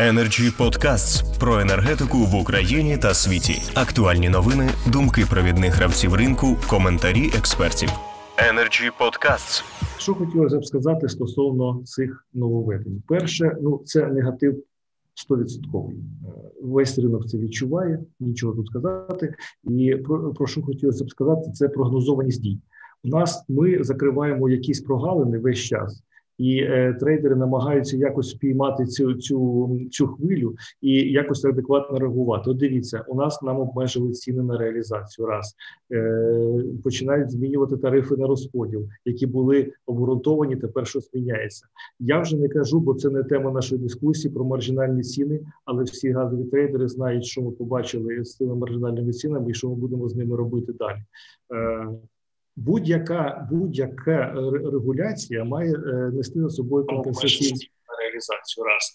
Energy Podcasts про енергетику в Україні та світі. Актуальні новини, думки провідних гравців ринку, коментарі експертів. Energy Podcasts. Що хотілося б сказати стосовно цих нововведень? Перше, ну це негатив 100%. Весь ринок це відчуває, нічого тут сказати. І про, про що хотілося б сказати, це прогнозованість дій. У нас ми закриваємо якісь прогалини весь час і е, трейдери намагаються якось спіймати цю цю цю хвилю і якось адекватно реагувати. От Дивіться, у нас нам обмежили ціни на реалізацію. Раз е, починають змінювати тарифи на розподіл, які були обґрунтовані. Тепер що зміняється. Я вже не кажу, бо це не тема нашої дискусії про маржинальні ціни, але всі газові трейдери знають, що ми побачили з цими маржинальними цінами, і що ми будемо з ними робити далі. Е, будь-яка будь-яка регуляція має е, нести за собою компенсаційну реалізацію. Раз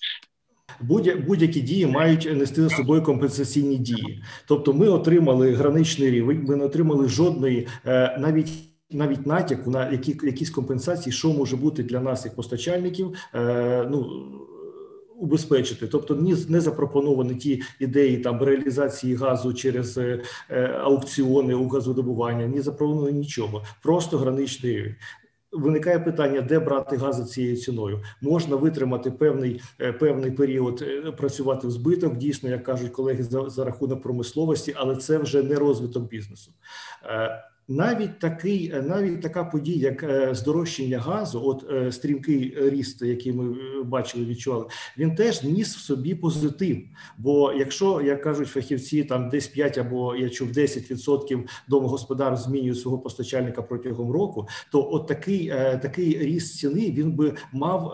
будь-які дії мають нести за собою компенсаційні дії. Тобто, ми отримали граничний рівень, ми не отримали жодної е, навіть. Навіть натяку на які якісь компенсації, що може бути для нас, як постачальників, е, ну убезпечити, тобто ні не запропоновані ті ідеї там реалізації газу через е, е, аукціони у газодобування, ні запропоновано нічого, просто граничний. Виникає питання, де брати газ цією ціною. Можна витримати певний е, певний період, працювати в збиток, дійсно, як кажуть колеги, за, за рахунок промисловості, але це вже не розвиток бізнесу. Навіть такий, е, навіть така подія, як е, здорожчання газу, от е, стрімкий ріст, який ми бачили, відчували, він теж ніс в собі позитив. Бо якщо як кажуть фахівці, там десь 5 або я чув 10% домогосподарств змінюють свого постачальника протягом року, то от такий такий ріст ціни він би мав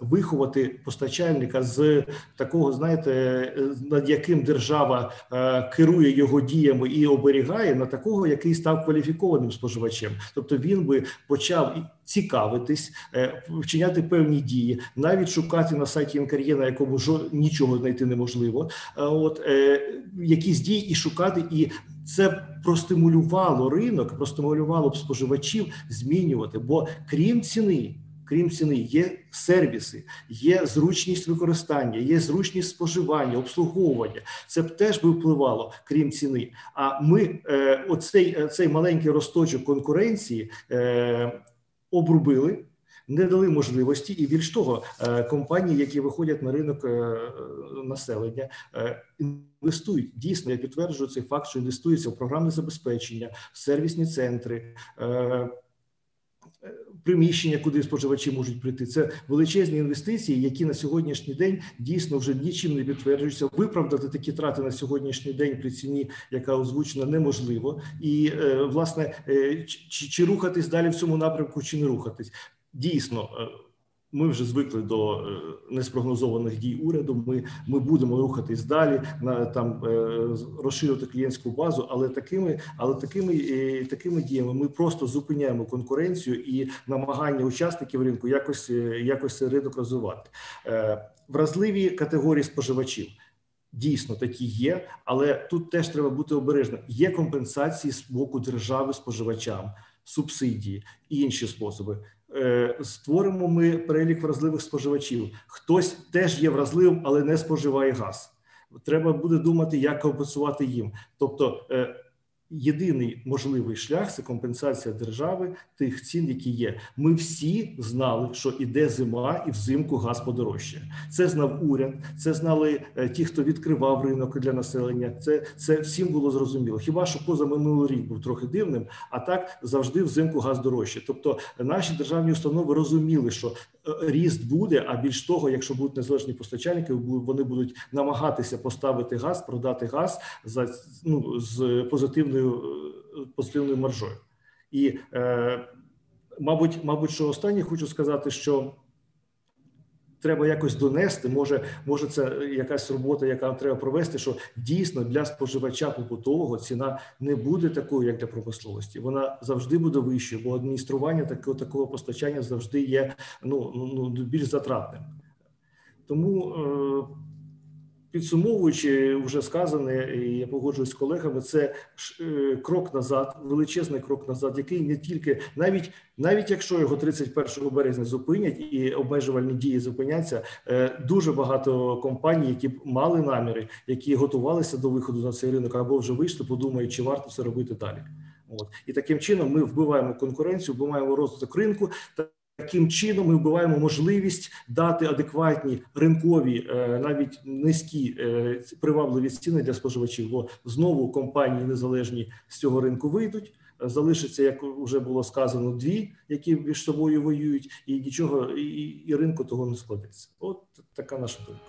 виховати постачальника з такого, знаєте, над яким держава керує його діями і оберігає на такого, який став кваліфікованим кваліфікованим споживачем, тобто він би почав цікавитись, е, вчиняти певні дії, навіть шукати на сайті НКРЄ, на якому нічого знайти неможливо. Е, от е, якісь дії і шукати, і це простимулювало ринок, простимулювало б споживачів змінювати. Бо крім ціни крім ціни, є сервіси, є зручність використання, є зручність споживання, обслуговування. Це б теж би впливало, крім ціни. А ми е, оцей е, цей маленький росточок конкуренції е, обрубили. Не дали можливості, і більш того, е, компанії, які виходять на ринок населення, інвестують дійсно. Я підтверджую цей факт, що інвестуються в програмне забезпечення, в сервісні центри приміщення, куди споживачі можуть прийти. Це величезні інвестиції, які на сьогоднішній день дійсно вже нічим не підтверджуються. Виправдати такі трати на сьогоднішній день при ціні, яка озвучена, неможливо. І е, власне е, чи рухатись далі в цьому напрямку, чи не рухатись дійсно. Ми вже звикли до е, неспрогнозованих дій уряду. Ми ми будемо рухатись далі на там е, розширювати клієнтську базу, але такими, але такими е, такими діями ми просто зупиняємо конкуренцію і намагання учасників ринку якось якось ринок розвивати. Вразливі категорії споживачів. Дійсно такі є, але тут теж треба бути обережним. Є компенсації з боку держави споживачам, субсидії і інші способи. Е, створимо ми перелік вразливих споживачів. Хтось теж є вразливим, але не споживає газ. Треба буде думати, як компенсувати їм. Тобто е, Єдиний можливий шлях це компенсація держави тих цін, які є. Ми всі знали, що іде зима, і взимку газ подорожчає. Це знав уряд, це знали е, ті, хто відкривав ринок для населення. Це це всім було зрозуміло. Хіба що поза минулий рік був трохи дивним? А так завжди взимку газ дорожче. Тобто наші державні установи розуміли, що е, ріст буде. А більш того, якщо будуть незалежні постачальники, вони будуть намагатися поставити газ, продати газ за ну з позитивною позитивною позитивною маржою. І, е, мабуть, мабуть, що останнє хочу сказати, що треба якось донести. Може, може, це якась робота, яка треба провести, що дійсно для споживача побутового ціна не буде такою, як для промисловості. Вона завжди буде вищою, бо адміністрування такого такого постачання завжди є ну, ну, ну більш затратним. Тому. Е, підсумовуючи, вже сказане, і я погоджуюсь з колегами. Це е, крок назад, величезний крок назад, який не тільки навіть навіть якщо його 31 березня зупинять і обмежувальні дії зупиняться, е, дуже багато компаній, які мали наміри, які готувалися до виходу на цей ринок, або вже вийшли, подумають, чи варто це робити далі. От і таким чином ми вбиваємо конкуренцію, вбиваємо розвиток ринку. Таким чином ми вбиваємо можливість дати адекватні ринкові, е, навіть низькі е, привабливі ціни для споживачів. Бо знову компанії незалежні з цього ринку вийдуть. Залишиться, як вже було сказано, дві, які між собою воюють, і нічого і, і ринку того не складеться. От така наша думка.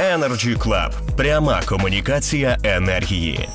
Energy Club. пряма комунікація енергії.